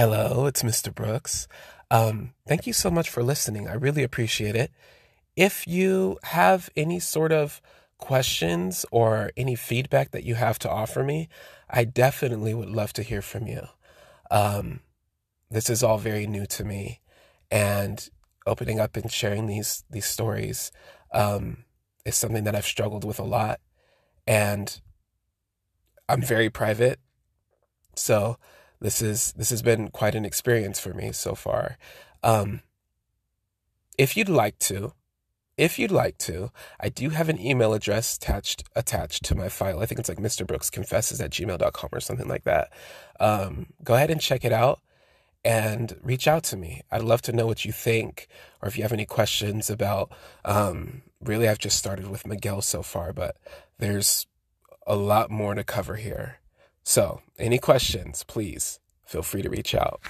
Hello, it's Mr. Brooks. Um, thank you so much for listening. I really appreciate it. If you have any sort of questions or any feedback that you have to offer me, I definitely would love to hear from you. Um, this is all very new to me, and opening up and sharing these these stories um, is something that I've struggled with a lot, and I'm very private, so this is this has been quite an experience for me so far. Um, if you'd like to, if you'd like to, I do have an email address attached attached to my file. I think it's like Mr. Brooks confesses at gmail.com or something like that. Um, go ahead and check it out and reach out to me. I'd love to know what you think or if you have any questions about um, really I've just started with Miguel so far, but there's a lot more to cover here. So, any questions, please feel free to reach out.